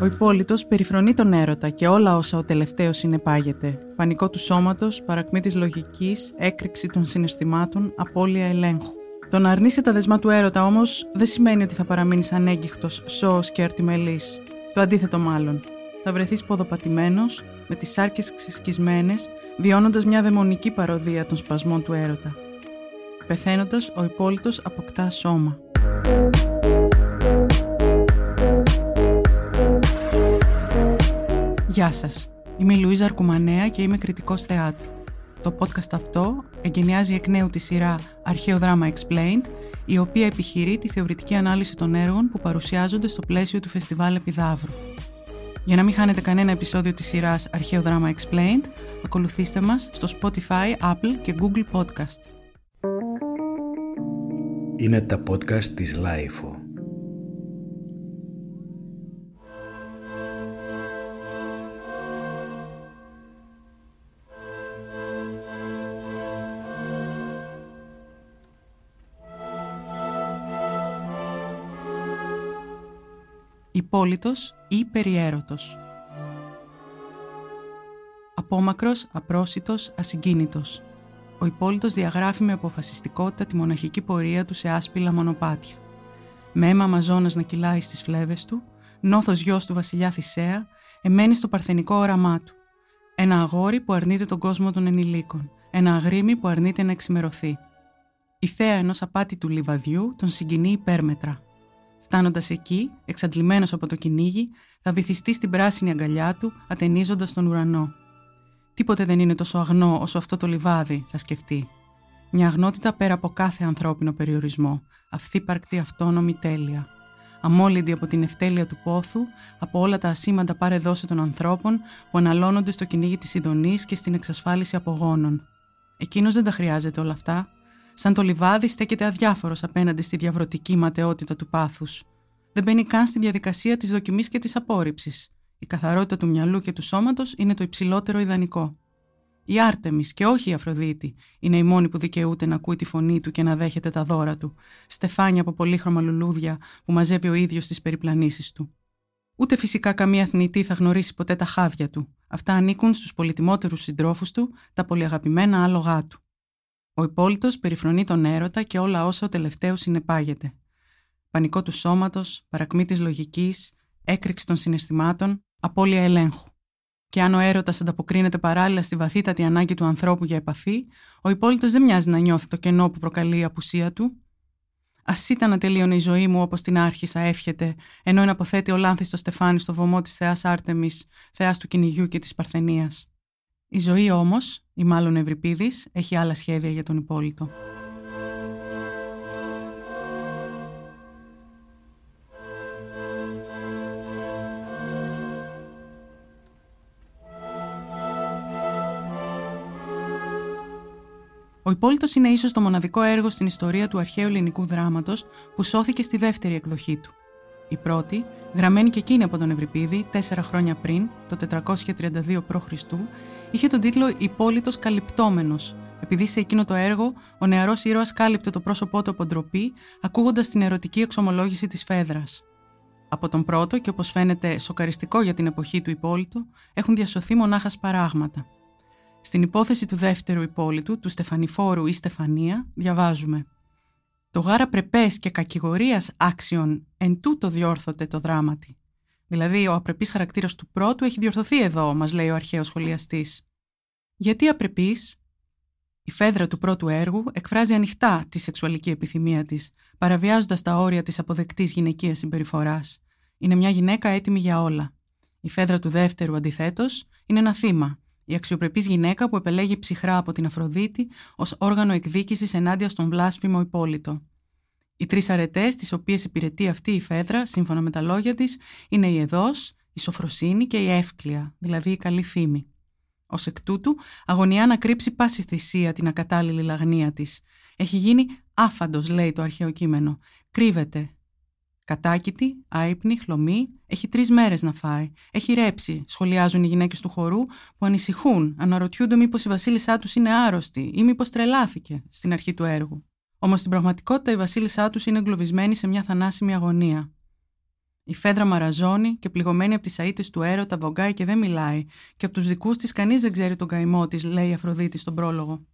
Ο υπόλοιπο περιφρονεί τον έρωτα και όλα όσα ο τελευταίος συνεπάγεται. Πανικό του σώματος, παρακμή της λογικής, έκρηξη των συναισθημάτων, απώλεια ελέγχου. Το να αρνείσαι τα δεσμά του έρωτα όμως δεν σημαίνει ότι θα παραμείνεις ανέγκυχτο, σώος και αρτιμελής. Το αντίθετο μάλλον. Θα βρεθείς ποδοπατημένος, με τις σάρκες ξεσκισμένες, βιώνοντας μια δαιμονική παροδία των σπασμών του έρωτα. Πεθαίνοντας, ο υπόλοιπο αποκτά σώμα. Γεια σας. Είμαι η Λουίζα Αρκουμανέα και είμαι κριτικός θεάτρου. Το podcast αυτό εγκαινιάζει εκ νέου τη σειρά Αρχαίο Δράμα Explained, η οποία επιχειρεί τη θεωρητική ανάλυση των έργων που παρουσιάζονται στο πλαίσιο του Φεστιβάλ Επιδαύρου. Για να μην χάνετε κανένα επεισόδιο της σειράς Αρχαίο Δράμα Explained, ακολουθήστε μας στο Spotify, Apple και Google Podcast. Είναι τα podcast της Lifeo. υπόλυτος ή περιέρωτος. Απόμακρος, απρόσιτος, ασυγκίνητος. Ο υπόλυτος διαγράφει με αποφασιστικότητα τη μοναχική πορεία του σε άσπυλα μονοπάτια. Με αίμα Αμαζόνας να κυλάει στις φλέβες του, νόθος γιος του βασιλιά Θησέα, εμένει στο παρθενικό όραμά του. Ένα αγόρι που αρνείται τον κόσμο των ενηλίκων. Ένα αγρίμι που αρνείται να εξημερωθεί. Η θέα ενός απάτητου λιβαδιού τον συγκινεί υπέρμετρα. Φτάνοντας εκεί, εξαντλημένος από το κυνήγι, θα βυθιστεί στην πράσινη αγκαλιά του, ατενίζοντας τον ουρανό. Τίποτε δεν είναι τόσο αγνό όσο αυτό το λιβάδι, θα σκεφτεί. Μια αγνότητα πέρα από κάθε ανθρώπινο περιορισμό, αυθύπαρκτη αυτόνομη τέλεια. Αμόλυντη από την ευτέλεια του πόθου, από όλα τα ασήμαντα πάρε δόση των ανθρώπων που αναλώνονται στο κυνήγι της ειδονής και στην εξασφάλιση απογόνων. Εκείνος δεν τα χρειάζεται όλα αυτά, Σαν το λιβάδι στέκεται αδιάφορος απέναντι στη διαβρωτική ματαιότητα του πάθους. Δεν μπαίνει καν στη διαδικασία της δοκιμής και της απόρριψης. Η καθαρότητα του μυαλού και του σώματος είναι το υψηλότερο ιδανικό. Η Άρτεμις και όχι η Αφροδίτη είναι η μόνη που δικαιούται να ακούει τη φωνή του και να δέχεται τα δώρα του, στεφάνια από πολύχρωμα λουλούδια που μαζεύει ο ίδιος στι περιπλανήσεις του. Ούτε φυσικά καμία θνητή θα γνωρίσει ποτέ τα χάδια του. Αυτά ανήκουν στους πολυτιμότερους συντρόφους του, τα πολυαγαπημένα άλογά του. Ο υπόλοιπο περιφρονεί τον έρωτα και όλα όσα ο τελευταίος συνεπάγεται. Πανικό του σώματος, παρακμή της λογικής, έκρηξη των συναισθημάτων, απώλεια ελέγχου. Και αν ο έρωτας ανταποκρίνεται παράλληλα στη βαθύτατη ανάγκη του ανθρώπου για επαφή, ο υπόλοιπος δεν μοιάζει να νιώθει το κενό που προκαλεί η απουσία του. Α ήταν να τελείωνε η ζωή μου όπως την άρχισα, εύχεται, ενώ εναποθέτει ο λάνθης στο στεφάνι στο βωμό της Θεάς Άρτεμις, Θεάς του κυνηγιού και της Παρθενίας. Η ζωή όμως, ή μάλλον Ευρυπίδης, έχει άλλα σχέδια για τον υπόλοιπο. Ο Υπόλοιπο είναι ίσως το μοναδικό έργο στην ιστορία του αρχαίου ελληνικού δράματος που σώθηκε στη δεύτερη εκδοχή του. Η πρώτη, γραμμένη και εκείνη από τον Ευρυπίδη τέσσερα χρόνια πριν, το 432 π.Χ., είχε τον τίτλο Υπόλυτος Καλυπτόμενος, επειδή σε εκείνο το έργο ο νεαρός ήρωας κάλυπτε το πρόσωπό του από ντροπή, ακούγοντας την ερωτική εξομολόγηση της Φέδρας. Από τον πρώτο και όπως φαίνεται σοκαριστικό για την εποχή του Υπόλυτο, έχουν διασωθεί μονάχα σπαράγματα. Στην υπόθεση του δεύτερου υπόλοιπου, του Στεφανιφόρου ή Στεφανία, διαβάζουμε το γάρα πρεπές και κακηγορίας άξιον εν τούτο διόρθωτε το δράματι. Δηλαδή, ο απρεπής χαρακτήρας του πρώτου έχει διορθωθεί εδώ, μας λέει ο αρχαίος σχολιαστής. Γιατί απρεπής, η φέδρα του πρώτου έργου εκφράζει ανοιχτά τη σεξουαλική επιθυμία της, παραβιάζοντας τα όρια της αποδεκτής γυναικείας συμπεριφοράς. Είναι μια γυναίκα έτοιμη για όλα. Η φέδρα του δεύτερου, αντιθέτως, είναι ένα θύμα. Η αξιοπρεπής γυναίκα που επελέγει ψυχρά από την Αφροδίτη ως όργανο εκδίκησης ενάντια στον βλάσφημο υπόλοιπο. Οι τρεις αρετές, τις οποίες υπηρετεί αυτή η φέδρα, σύμφωνα με τα λόγια της, είναι η εδός, η σοφροσύνη και η εύκλεια, δηλαδή η καλή φήμη. Ω εκ τούτου, αγωνιά να κρύψει πάση θυσία την ακατάλληλη λαγνία της. Έχει γίνει άφαντος, λέει το αρχαίο κείμενο. Κρύβεται. Κατάκητη, άϊπνη, χλωμή, έχει τρεις μέρες να φάει. Έχει ρέψει, σχολιάζουν οι γυναίκες του χορού που ανησυχούν, αναρωτιούνται μήπως η βασίλισσά τους είναι άρρωστη ή μήπως τρελάθηκε στην αρχή του έργου. Όμως στην πραγματικότητα η βασίλισσά τους είναι εγκλωβισμένη σε μια θανάσιμη αγωνία. Η Φέδρα μαραζώνει και πληγωμένη από τις αίτητε του έρωτα βογκάει και δεν μιλάει, και από τους δικούς της κανείς δεν ξέρει τον καημό της, λέει η Αφροδίτη στον πρόλογο.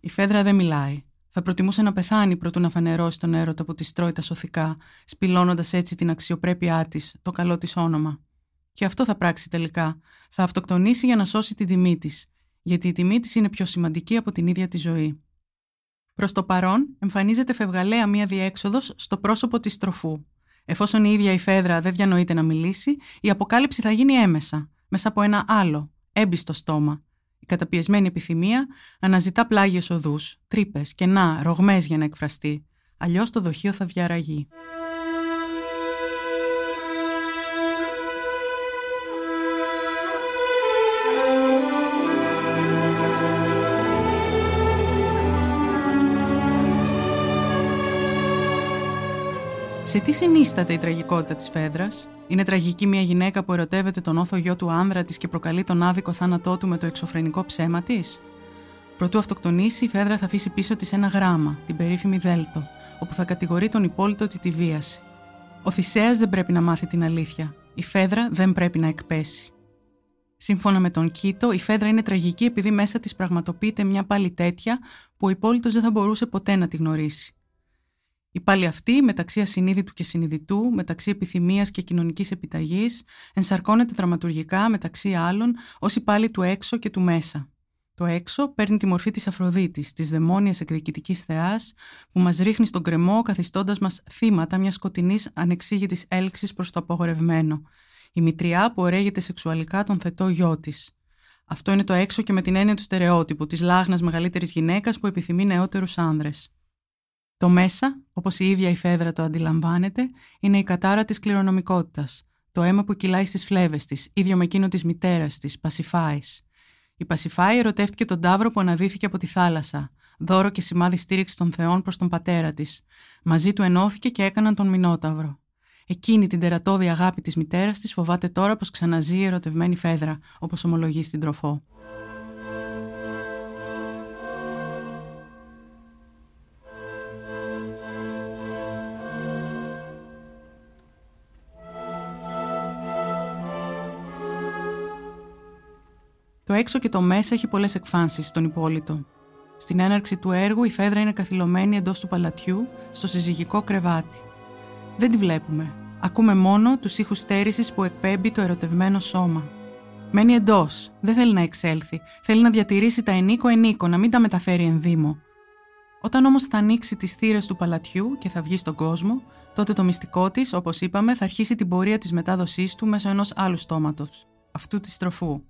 Η Φέδρα δεν μιλάει. Θα προτιμούσε να πεθάνει προτού να φανερώσει τον έρωτα που τη τρώει τα σωθικά, σπηλώνοντας έτσι την αξιοπρέπειά της, το καλό της όνομα. Και αυτό θα πράξει τελικά. Θα αυτοκτονήσει για να σώσει την τιμή της, γιατί η τιμή της είναι πιο σημαντική από την ίδια τη ζωή. Προς το παρόν, εμφανίζεται φευγαλέα μία διέξοδος στο πρόσωπο της τροφού. Εφόσον η ίδια η Φέδρα δεν διανοείται να μιλήσει, η αποκάλυψη θα γίνει έμεσα, μέσα από ένα άλλο, έμπιστο στόμα, η καταπιεσμένη επιθυμία αναζητά πλάγιες οδούς, τρύπες, κενά, ρογμές για να εκφραστεί. Αλλιώς το δοχείο θα διαραγεί. Σε τι συνίσταται η τραγικότητα της Φέδρας, Είναι τραγική μια γυναίκα που ερωτεύεται τον όθο γιο του άνδρα της και προκαλεί τον άδικο θάνατό του με το εξωφρενικό ψέμα της. Προτού αυτοκτονήσει, η Φέδρα θα αφήσει πίσω της ένα γράμμα, την περίφημη Δέλτο, όπου θα κατηγορεί τον υπόλοιπο ότι τη βίασε. Ο Θησέας δεν πρέπει να μάθει την αλήθεια. Η Φέδρα δεν πρέπει να εκπέσει. Σύμφωνα με τον Κίτο, η Φέδρα είναι τραγική επειδή μέσα της πραγματοποιείται μια πάλι τέτοια που ο υπόλοιπο δεν θα μπορούσε ποτέ να τη γνωρίσει. Η πάλι αυτή, μεταξύ ασυνείδητου και συνειδητού, μεταξύ επιθυμίας και κοινωνικής επιταγής, ενσαρκώνεται δραματουργικά μεταξύ άλλων ως η πάλι του έξω και του μέσα. Το έξω παίρνει τη μορφή της Αφροδίτης, της δαιμόνιας εκδικητικής θεάς, που μας ρίχνει στον κρεμό, καθιστώντας μας θύματα μιας σκοτεινής ανεξήγητης έλξης προς το απογορευμένο. Η μητριά που ωραίγεται σεξουαλικά τον θετό γιο της. Αυτό είναι το έξω και με την έννοια του στερεότυπου, της λάχνας μεγαλύτερης γυναίκας που επιθυμεί νεότερους άνδρες. Το μέσα, όπως η ίδια η Φέδρα το αντιλαμβάνεται, είναι η κατάρα της κληρονομικότητας, το αίμα που κυλάει στις φλέβες της, ίδιο με εκείνο της μητέρας της, Πασιφάης. Η Πασιφάη ερωτεύτηκε τον Ταύρο που αναδύθηκε από τη θάλασσα, δώρο και σημάδι στήριξης των θεών προς τον πατέρα της. Μαζί του ενώθηκε και έκαναν τον Μινόταυρο. Εκείνη την τερατώδη αγάπη της μητέρας της φοβάται τώρα πως ξαναζεί η ερωτευμένη Φέδρα, όπως ομολογεί στην τροφό. Το έξω και το μέσα έχει πολλές εκφάνσεις στον υπόλοιπο. Στην έναρξη του έργου η Φέδρα είναι καθυλωμένη εντός του παλατιού, στο συζυγικό κρεβάτι. Δεν τη βλέπουμε. Ακούμε μόνο τους ήχους στέρησης που εκπέμπει το ερωτευμένο σώμα. Μένει εντός. Δεν θέλει να εξέλθει. Θέλει να διατηρήσει τα ενίκο-ενίκο, να μην τα μεταφέρει ενδύμο. Όταν όμως θα ανοίξει τις θύρες του παλατιού και θα βγει στον κόσμο, τότε το μυστικό της, όπως είπαμε, θα αρχίσει την πορεία της μετάδοσής του μέσω ενός άλλου στόματος, αυτού της τροφού.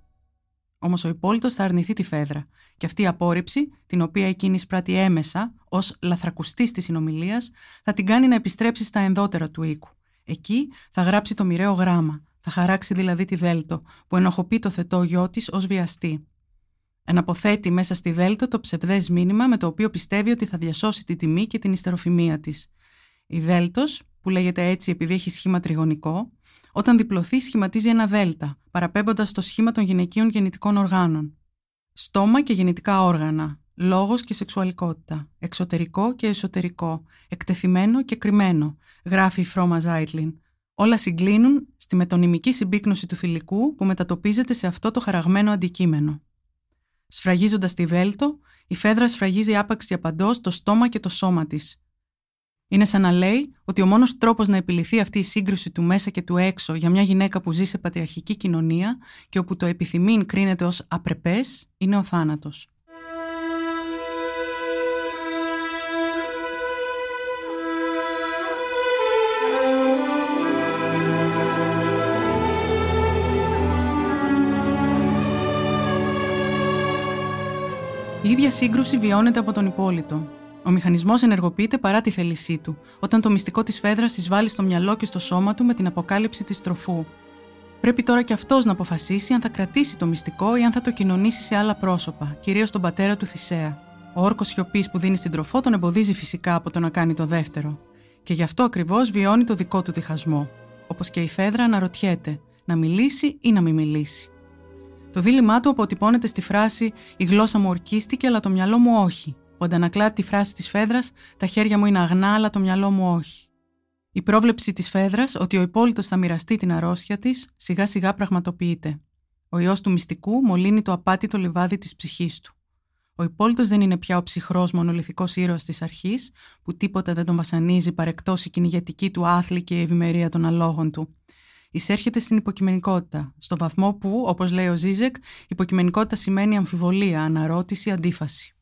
Όμως ο υπόλοιπο θα αρνηθεί τη φέδρα, και αυτή η απόρριψη, την οποία εκείνη εισπράττει έμεσα ως λαθρακουστή της συνομιλίας, θα την κάνει να επιστρέψει στα ενδότερα του οίκου. Εκεί θα γράψει το μοιραίο γράμμα, θα χαράξει δηλαδή τη Δέλτο, που ενοχοποιεί το θετό γιο της ως βιαστή. Εναποθέτει μέσα στη Δέλτο το ψευδές μήνυμα με το οποίο πιστεύει ότι θα διασώσει τη τιμή και την ιστεροφημία της. Η Δέλτο, που λέγεται έτσι επειδή έχει σχήμα τριγωνικό, όταν διπλωθεί σχηματίζει ένα δέλτα, παραπέμποντας το σχήμα των γυναικείων γεννητικών οργάνων. Στόμα και γεννητικά όργανα, λόγος και σεξουαλικότητα, εξωτερικό και εσωτερικό, εκτεθειμένο και κρυμμένο, γράφει η Φρόμα Ζάιτλιν. Όλα συγκλίνουν στη μετωνυμική συμπίκνωση του θηλυκού που μετατοπίζεται σε αυτό το χαραγμένο αντικείμενο. Σφραγίζοντας τη βέλτο, η φέδρα σφραγίζει άπαξ διαπαντό το στόμα και το σώμα της, είναι σαν να λέει ότι ο μόνος τρόπος να επιληθεί αυτή η σύγκρουση του μέσα και του έξω για μια γυναίκα που ζει σε πατριαρχική κοινωνία και όπου το επιθυμήν κρίνεται ως απρεπές είναι ο θάνατος. Η ίδια σύγκρουση βιώνεται από τον υπόλοιπο, ο μηχανισμός ενεργοποιείται παρά τη θέλησή του, όταν το μυστικό της φέδρας εισβάλλει στο μυαλό και στο σώμα του με την αποκάλυψη της τροφού. Πρέπει τώρα και αυτός να αποφασίσει αν θα κρατήσει το μυστικό ή αν θα το κοινωνήσει σε άλλα πρόσωπα, κυρίως τον πατέρα του Θησέα. Ο όρκος σιωπής που δίνει στην τροφό τον εμποδίζει φυσικά από το να κάνει το δεύτερο. και γι' αυτό ακριβώς βιώνει το δικό του διχασμό. Όπως και η Φέδρα αναρωτιέται, να μιλήσει ή να μην μιλήσει. Το δίλημά του αποτυπώνεται στη φράση «Η γλώσσα μου ορκίστηκε, αλλά το μυαλό μου όχι», που αντανακλά τη φράση της Φέδρας «Τα χέρια μου είναι αγνά, αλλά το μυαλό μου όχι». Η πρόβλεψη της Φέδρας ότι ο υπόλοιπο θα μοιραστεί την αρρώστια της σιγά σιγά πραγματοποιείται. Ο ιός του μυστικού μολύνει το απάτητο λιβάδι της ψυχής του. Ο υπόλοιπο δεν είναι πια ο ψυχρός μονολυθικός ήρωας της αρχής, που τίποτα δεν τον βασανίζει παρεκτός η κυνηγετική του άθλη και η ευημερία των αλόγων του. Εισέρχεται στην υποκειμενικότητα, στο βαθμό που, όπως λέει ο Ζίζεκ, υποκειμενικότητα σημαίνει αμφιβολία, αναρώτηση, αντίφαση.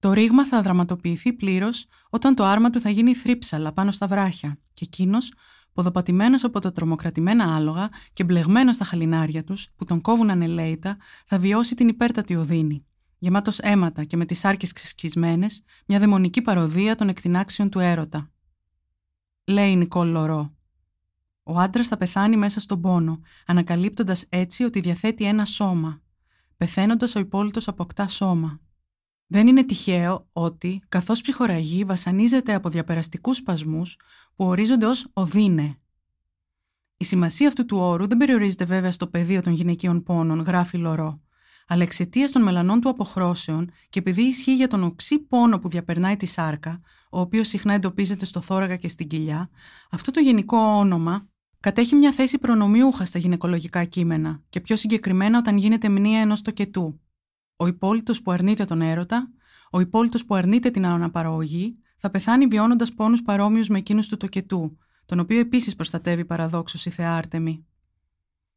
Το ρήγμα θα δραματοποιηθεί πλήρως όταν το άρμα του θα γίνει θρύψαλα πάνω στα βράχια και εκείνος, ποδοπατημένος από τα τρομοκρατημένα άλογα και μπλεγμένος στα χαλινάρια τους που τον κόβουν ανελαίητα, θα βιώσει την υπέρτατη οδύνη, γεμάτος αίματα και με τις άρκε ξεσκισμένες, μια δαιμονική παροδία των εκτινάξεων του έρωτα. Λέει η Νικόλ Λωρό. Ο άντρας θα πεθάνει μέσα στον πόνο, ανακαλύπτοντας έτσι ότι διαθέτει ένα σώμα. Πεθαίνοντας, ο υπόλοιπο αποκτά σώμα. Δεν είναι τυχαίο ότι, καθώς ψυχοραγεί, βασανίζεται από διαπεραστικούς σπασμούς που ορίζονται ως οδύνε. Η σημασία αυτού του όρου δεν περιορίζεται βέβαια στο πεδίο των γυναικείων πόνων, γράφει Λωρό, αλλά εξαιτίας των μελανών του αποχρώσεων και επειδή ισχύει για τον οξύ πόνο που διαπερνάει τη σάρκα, ο οποίος συχνά εντοπίζεται στο θώρακα και στην κοιλιά, αυτό το γενικό όνομα κατέχει μια θέση προνομιούχα στα γυναικολογικά κείμενα και πιο συγκεκριμένα όταν γίνεται μνήα ενός τοκετού. Ο υπόλοιπο που αρνείται τον έρωτα, ο υπόλοιπο που αρνείται την αναπαραγωγή, θα πεθάνει βιώνοντας πόνους παρόμοιους με εκείνους του τοκετού, τον οποίο επίσης προστατεύει παραδόξως η Θεά Άρτεμη.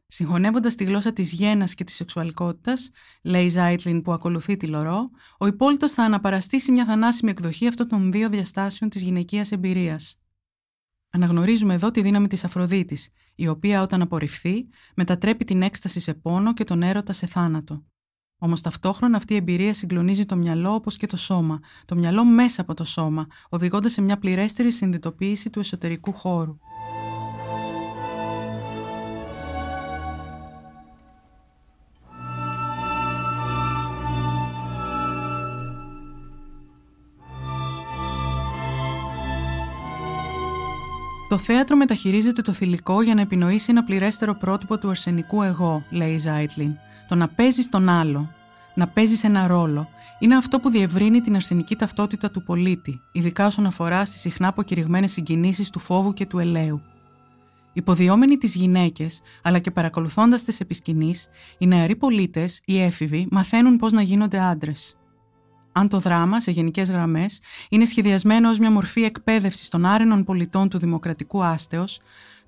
Συγχωνεύοντας τη γλώσσα της γέννα και της σεξουαλικότητας, λέει Ζάιτλιν που ακολουθεί τη λωρό, ο υπόλοιπο θα αναπαραστήσει μια θανάσιμη εκδοχή αυτών των δύο διαστάσεων της γυναικείας εμπειρίας. Αναγνωρίζουμε εδώ τη δύναμη της Αφροδίτης, η οποία όταν απορριφθεί μετατρέπει την έκσταση σε πόνο και τον έρωτα σε θάνατο. Όμως ταυτόχρονα αυτή η εμπειρία συγκλονίζει το μυαλό όπως και το σώμα, το μυαλό μέσα από το σώμα, οδηγώντας σε μια πληρέστερη συνειδητοποίηση του εσωτερικού χώρου. Το θέατρο μεταχειρίζεται το θηλυκό για να επινοήσει ένα πληρέστερο πρότυπο του αρσενικού εγώ, λέει η Ζάιτλιν. Το να παίζεις τον άλλο, να παίζεις ένα ρόλο, είναι αυτό που διευρύνει την αρσενική ταυτότητα του πολίτη, ειδικά όσον αφορά στις συχνά αποκηρυγμένες συγκινήσεις του φόβου και του ελαίου. Υποδιόμενοι τις γυναίκες, αλλά και παρακολουθώντας τις επισκηνείς, οι νεαροί πολίτες, οι έφηβοι, μαθαίνουν πώς να γίνονται άντρες. Αν το δράμα, σε γενικές γραμμές, είναι σχεδιασμένο ως μια μορφή εκπαίδευσης των άρενων πολιτών του δημοκρατικού άστεως,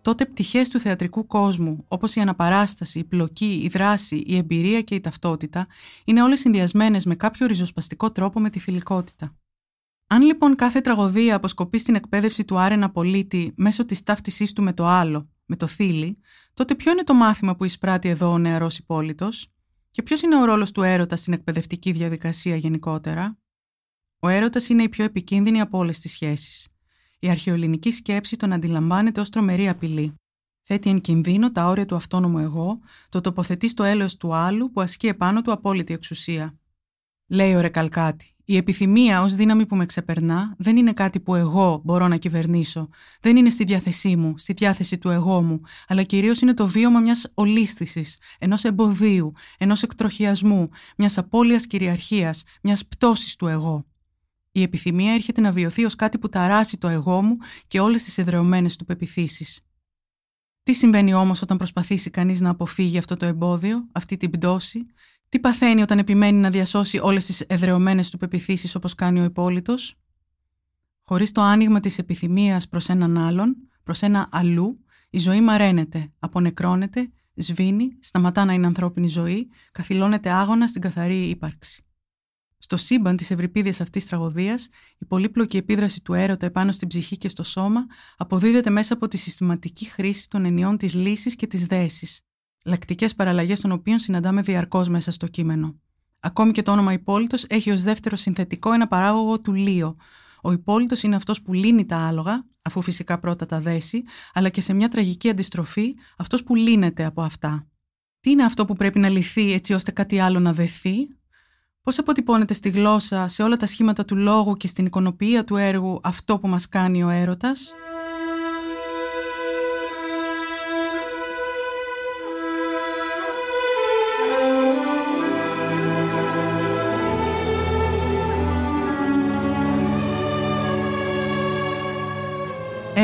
τότε πτυχές του θεατρικού κόσμου, όπως η αναπαράσταση, η πλοκή, η δράση, η εμπειρία και η ταυτότητα, είναι όλες συνδυασμένες με κάποιο ριζοσπαστικό τρόπο με τη θηλυκότητα. Αν λοιπόν κάθε τραγωδία αποσκοπεί στην εκπαίδευση του άρενα πολίτη μέσω της ταύτισής του με το άλλο, με το θήλυ, τότε ποιο είναι το μάθημα που εισπράττει εδώ ο νεαρός υπόλοιπο, και ποιος είναι ο ρόλος του έρωτας στην εκπαιδευτική διαδικασία γενικότερα; Ο έρωτας είναι η πιο επικίνδυνη από όλες τις σχέσεις. Η αρχαιοελληνική σκέψη τον αντιλαμβάνεται ως τρομερή απειλή. Θέτει εν κινδύνο τα όρια του αυτόνομου εγώ, το τοποθετεί στο έλεος του άλλου που ασκεί επάνω του απόλυτη εξουσία. Λέει ο Ρεκαλκάτη, η επιθυμία ως δύναμη που με ξεπερνά δεν είναι κάτι που εγώ μπορώ να κυβερνήσω. Δεν είναι στη διάθεσή μου, στη διάθεση του εγώ μου, αλλά κυρίως είναι το βίωμα μιας ολίσθησης, ενός εμποδίου, ενός εκτροχιασμού, μιας απώλειας κυριαρχίας, μιας πτώσης του εγώ. Η επιθυμία έρχεται να βιωθεί ως κάτι που ταράσει το εγώ μου και όλες τις εδρεωμένες του πεπιθήσεις. Τι συμβαίνει όμως όταν προσπαθήσει κανείς να αποφύγει αυτό το εμπόδιο, αυτή την πτώση, τι παθαίνει όταν επιμένει να διασώσει όλες τις εδρεωμένες του πεπιθήσεις όπως κάνει ο υπόλοιπο. Χωρίς το άνοιγμα της επιθυμίας προς έναν άλλον, προς ένα αλλού, η ζωή μαραίνεται, απονεκρώνεται, σβήνει, σταματά να είναι ανθρώπινη ζωή, καθυλώνεται άγωνα στην καθαρή ύπαρξη. Στο σύμπαν της ευρυπίδια αυτής τραγωδίας, η πολύπλοκη επίδραση του έρωτα επάνω στην ψυχή και στο σώμα αποδίδεται μέσα από τη συστηματική χρήση των ενιών της λύσης και της δέσης, λακτικές παραλλαγές των οποίων συναντάμε διαρκώς μέσα στο κείμενο. Ακόμη και το όνομα υπόλοιπο έχει ως δεύτερο συνθετικό ένα παράγωγο του Λίο. Ο υπόλοιπο είναι αυτός που λύνει τα άλογα, αφού φυσικά πρώτα τα δέσει, αλλά και σε μια τραγική αντιστροφή αυτός που λύνεται από αυτά. Τι είναι αυτό που πρέπει να λυθεί έτσι ώστε κάτι άλλο να δεθεί, Πώς αποτυπώνεται στη γλώσσα, σε όλα τα σχήματα του λόγου και στην εικονοποιία του έργου αυτό που μας κάνει ο έρωτας;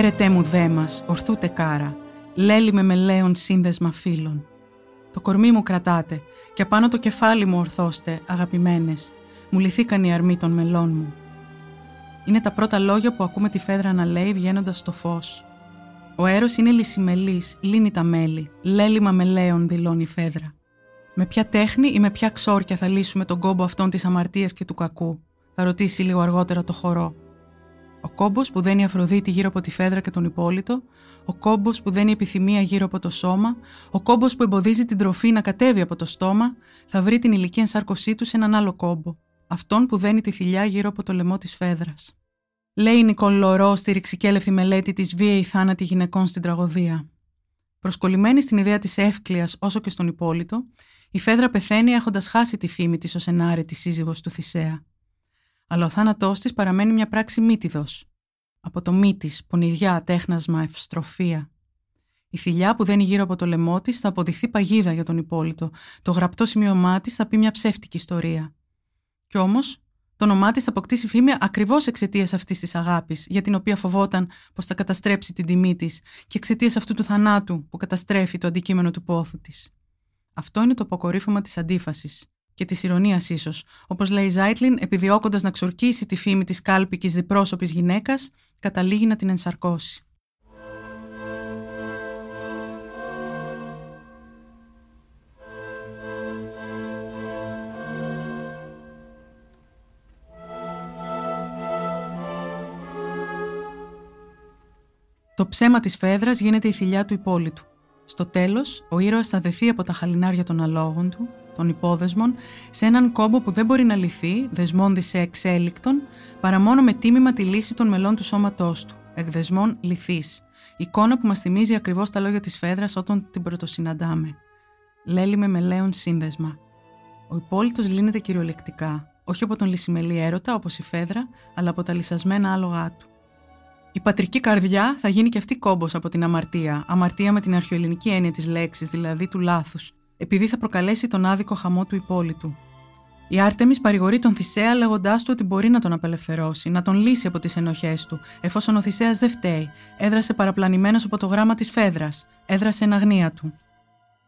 Έρετέ μου δέμας, ορθούτε κάρα, λέλη με μελέον σύνδεσμα φίλων. Το κορμί μου κρατάτε και απάνω το κεφάλι μου ορθώστε, αγαπημένες. Μου λυθήκαν οι αρμοί των μελών μου. Είναι τα πρώτα λόγια που ακούμε τη Φέδρα να λέει βγαίνοντας στο φως. Ο αέρος είναι λυσιμελής, λύνει τα μέλη, λέλημα μελέων δηλώνει η Φέδρα. Με ποια τέχνη ή με ποια ξόρκια θα λύσουμε τον κόμπο αυτών της αμαρτίας και του κακού, θα ρωτήσει λίγο αργότερα το χορό. Ο κόμπος που δένει Αφροδίτη γύρω από τη φέδρα και τον υπόλοιπο, ο κόμπος που δένει επιθυμία γύρω από το σώμα, ο κόμπος που εμποδίζει την τροφή να κατέβει από το στόμα, θα βρει την ηλική ενσάρκωσή του σε έναν άλλο κόμπο, αυτόν που δένει τη θηλιά γύρω από το λαιμό της φέδρας. Λέει η Νικόλ Λορό στη ρηξικέλευθη μελέτη της βίαιη θάνατη γυναικών στην τραγωδία. Προσκολλημένη στην ιδέα της εύκλειας όσο και στον υπόλοιπο, η φέδρα πεθαίνει έχοντας χάσει τη φήμη της ως ενάρετη σύζυγος του Θησέα αλλά ο θάνατός της παραμένει μια πράξη μύτιδο. Από το μύτη, πονηριά, τέχνασμα, ευστροφία. Η θηλιά που δένει γύρω από το λαιμό της θα αποδειχθεί παγίδα για τον υπόλοιπο. Το γραπτό σημείωμά της θα πει μια ψεύτικη ιστορία. Κι όμως, το όνομά της θα αποκτήσει φήμη ακριβώς εξαιτίας αυτής της αγάπης, για την οποία φοβόταν πως θα καταστρέψει την τιμή της, και εξαιτίας αυτού του θανάτου που καταστρέφει το αντικείμενο του πόθου της. Αυτό είναι το αποκορύφωμα της αντίφασης και της ηρωνίας ίσως. Όπως λέει η Ζάιτλιν, επιδιώκοντας να ξορκίσει τη φήμη της κάλπικης διπρόσωπης γυναίκας, καταλήγει να την ενσαρκώσει. Το ψέμα της φέδρας γίνεται η θηλιά του υπόλοιπου. Στο τέλος, ο ήρωας θα δεθεί από τα χαλινάρια των αλόγων του των υπόδεσμων σε έναν κόμπο που δεν μπορεί να λυθεί, δεσμόντι σε εξέλικτον, παρά μόνο με τίμημα τη λύση των μελών του σώματός του, εκδεσμών λυθής. Εικόνα που μας θυμίζει ακριβώς τα λόγια της Φέδρας όταν την πρωτοσυναντάμε. Λέλη με μελέον σύνδεσμα. Ο υπόλοιπο λύνεται κυριολεκτικά, όχι από τον λυσιμελή έρωτα όπως η Φέδρα, αλλά από τα λυσασμένα άλογά του. Η πατρική καρδιά θα γίνει και αυτή κόμπος από την αμαρτία, αμαρτία με την αρχαιοελληνική έννοια της λέξης, δηλαδή του λάθους, επειδή θα προκαλέσει τον άδικο χαμό του υπόλοιπου. Η Άρτεμις παρηγορεί τον Θησέα λέγοντάς του ότι μπορεί να τον απελευθερώσει, να τον λύσει από τις ενοχές του, εφόσον ο Θησέας δεν φταίει, έδρασε παραπλανημένος από το γράμμα της Φέδρας, έδρασε εν αγνία του.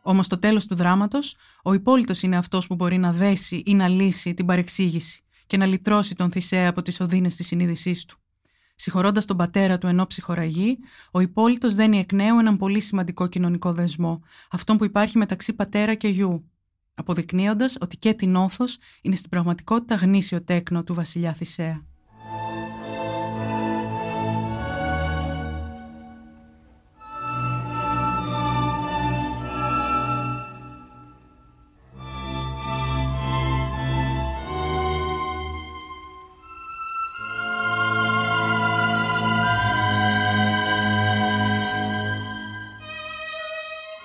Όμως στο τέλος του δράματος, ο υπόλοιπο είναι αυτός που μπορεί να δέσει ή να λύσει την παρεξήγηση και να λυτρώσει τον Θησέα από τις οδύνες της συνείδησής του. Συγχωρώντας τον πατέρα του ενώ ψυχοραγεί, ο υπόλοιπο δένει εκ νέου έναν πολύ σημαντικό κοινωνικό δεσμό, αυτόν που υπάρχει μεταξύ πατέρα και γιου, αποδεικνύοντας ότι και την όθος είναι στην πραγματικότητα γνήσιο τέκνο του βασιλιά Θησέα.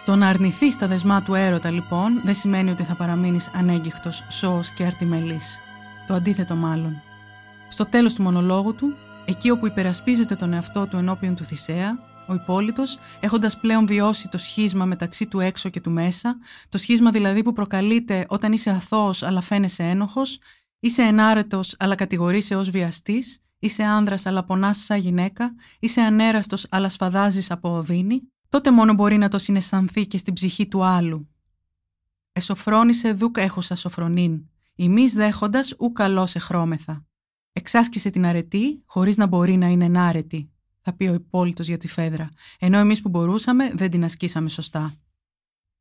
Το να αρνηθεί τα δεσμά του έρωτα, λοιπόν, δεν σημαίνει ότι θα παραμείνεις ανέγκυχτο, σώος και αρτιμελής. Το αντίθετο, μάλλον. Στο τέλος του μονολόγου του, εκεί όπου υπερασπίζεται τον εαυτό του ενώπιον του Θησέα, ο υπόλοιπο, έχοντας πλέον βιώσει το σχίσμα μεταξύ του έξω και του μέσα, το σχίσμα δηλαδή που προκαλείται όταν είσαι αθώος αλλά φαίνεσαι ένοχος, είσαι ενάρετος αλλά κατηγορείσαι ως βιαστής, είσαι άνδρας αλλά πονάς σαν γυναίκα, είσαι ανέραστος αλλά σφαδάζεις από οδύνη, τότε μόνο μπορεί να το συναισθανθεί και στην ψυχή του άλλου. Εσοφρόνησε δούκ έχουσα σοφρονήν, ημείς δέχοντας ου καλό χρώμεθα. Εξάσκησε την αρετή χωρίς να μπορεί να είναι ενάρετη, θα πει ο υπόλοιπο για τη φέδρα, ενώ εμείς που μπορούσαμε δεν την ασκήσαμε σωστά.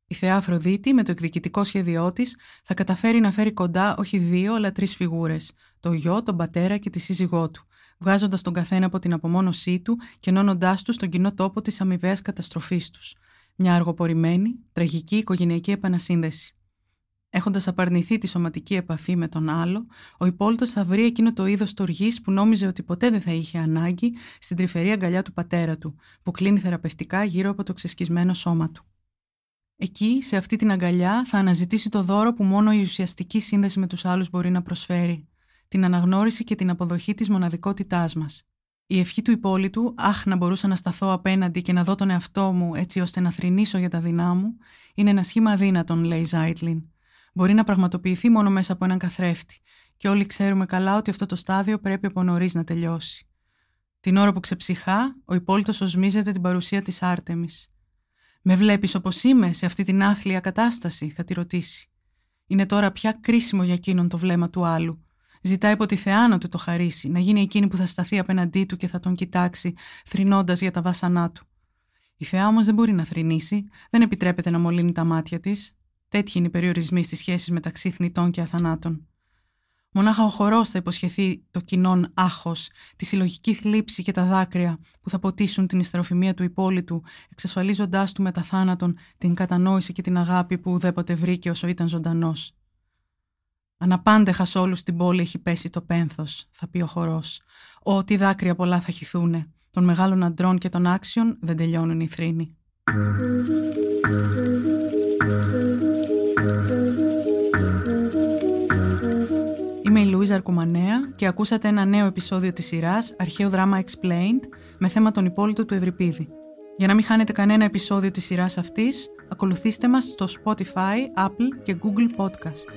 Η θεά Αφροδίτη με το εκδικητικό σχέδιό της θα καταφέρει να φέρει κοντά όχι δύο αλλά τρεις φιγούρες, το γιο, τον πατέρα και τη σύζυγό του, βγάζοντας τον καθένα από την απομόνωσή του και ενώνοντάς τους στον κοινό τόπο της αμοιβαίας καταστροφής τους. Μια αργοπορημένη, τραγική οικογενειακή επανασύνδεση. Έχοντας απαρνηθεί τη σωματική επαφή με τον άλλο, ο υπόλοιπο θα βρει εκείνο το είδος τοργή που νόμιζε ότι ποτέ δεν θα είχε ανάγκη στην τρυφερή αγκαλιά του πατέρα του, που κλείνει θεραπευτικά γύρω από το ξεσκισμένο σώμα του. Εκεί, σε αυτή την αγκαλιά, θα αναζητήσει το δώρο που μόνο η ουσιαστική σύνδεση με τους άλλους μπορεί να προσφέρει. Την αναγνώριση και την αποδοχή της μοναδικότητάς μας. Η ευχή του υπόλοιπου, αχ να μπορούσα να σταθώ απέναντι και να δω τον εαυτό μου έτσι ώστε να θρυνήσω για τα δεινά μου, είναι ένα σχήμα αδύνατον, λέει Ζάιτλιν. Μπορεί να πραγματοποιηθεί μόνο μέσα από έναν καθρέφτη, και όλοι ξέρουμε καλά ότι αυτό το στάδιο πρέπει από νωρίς να τελειώσει. Την ώρα που ξεψυχά, ο υπόλοιπο οσμίζεται την παρουσία της Άρτεμης. Με βλέπεις όπως είμαι σε αυτή την άθλια κατάσταση, θα τη ρωτήσει. Είναι τώρα πια κρίσιμο για εκείνον το βλέμμα του άλλου. Ζητάει από τη Θεά να του το χαρίσει, να γίνει εκείνη που θα σταθεί απέναντί του και θα τον κοιτάξει, θρυνώντας για τα βάσανά του. Η Θεά όμως δεν μπορεί να θρυνήσει, δεν επιτρέπεται να μολύνει τα μάτια της. Τέτοιοι είναι οι περιορισμοί στις σχέσεις μεταξύ θνητών και αθανάτων. Μονάχα ο χορός θα υποσχεθεί το κοινόν άχο, τη συλλογική θλίψη και τα δάκρυα που θα ποτίσουν την ιστεροφημία του υπόλοιπου, εξασφαλίζοντάς του μετά θάνατον την κατανόηση και την αγάπη που ουδέποτε βρήκε όσο ήταν ζωντανός. Αναπάντεχα σε όλους στην πόλη έχει πέσει το πένθος, θα πει ο χορός. Ό,τι δάκρυα πολλά θα χυθούνε. Των μεγάλων αντρών και των άξιων δεν τελειώνουν οι θρήνοι. Είμαι η Λουίζα Αρκουμανέα και ακούσατε ένα νέο επεισόδιο της σειράς Αρχαίο Δράμα Explained με θέμα τον υπόλοιπο του Ευρυπίδη. Για να μην χάνετε κανένα επεισόδιο της σειράς αυτής, ακολουθήστε μας στο Spotify, Apple και Google Podcast.